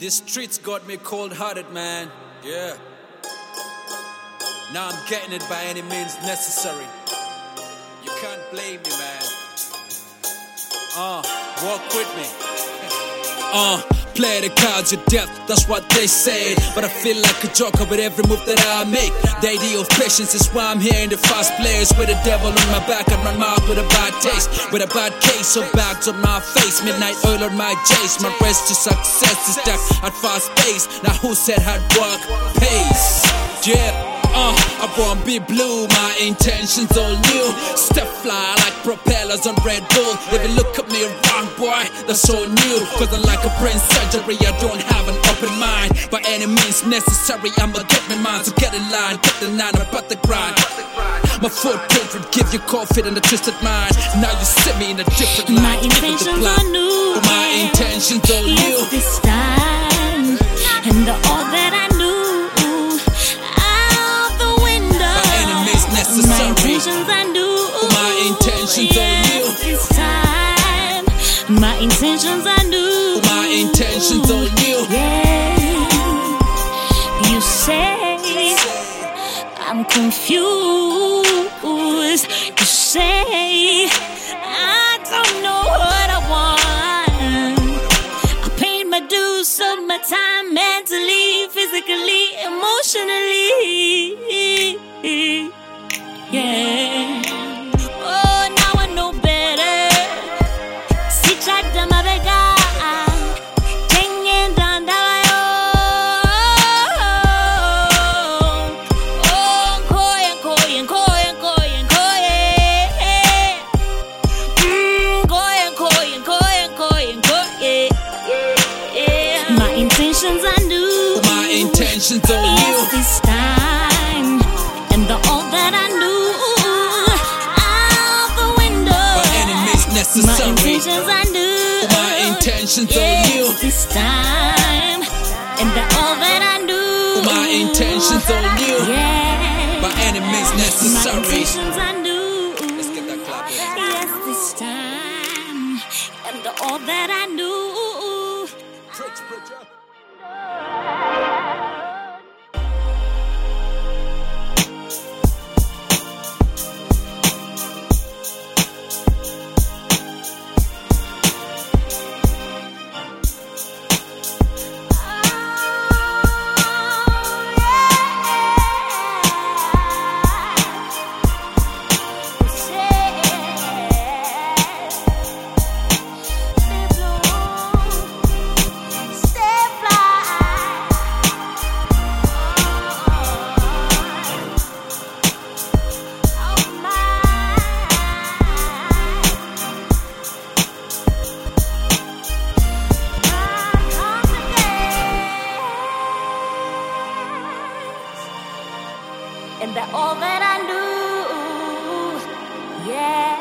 These streets got me cold hearted, man. Yeah. Now I'm getting it by any means necessary. You can't blame me, man. Uh, walk with me. Uh, play the cards of death, that's what they say. But I feel like a joker with every move that I make. The idea of patience is why I'm here in the first place. With the devil on my back, run my mouth with a bad taste. With a bad case of bags on my face. Midnight oil on my jace. My race to success is stuck at fast pace. Now who said hard work pays? Yeah. Won't be blue, my intentions all new. Step fly like propellers on Red Bull. If you look at me wrong, boy, that's so new. Cause I'm like a brain surgery, I don't have an open mind. By any means necessary, I'ma get my mind. So get in line, get the nine about the grind. My footprint would give you coffee and a twisted mind. Now you see me in a different My light. different intentions are new. My intentions all new. Yes, this time. Intentions are. My intentions are yes, new. This time. My intentions are new. My intentions are new. Yeah. You say I'm confused. You say I don't know intentions are new. My intentions are Yes, this time. And the all that I knew out the window. By any means My necessary. intentions I knew. My intentions are yes, new. this time. And the all that I knew. My intentions are new. Yeah. By any means My intentions I knew. Let's get that clap. Yes, this time. And the all that I knew. Preach, preacher. Oh! And that all that I knew, yeah.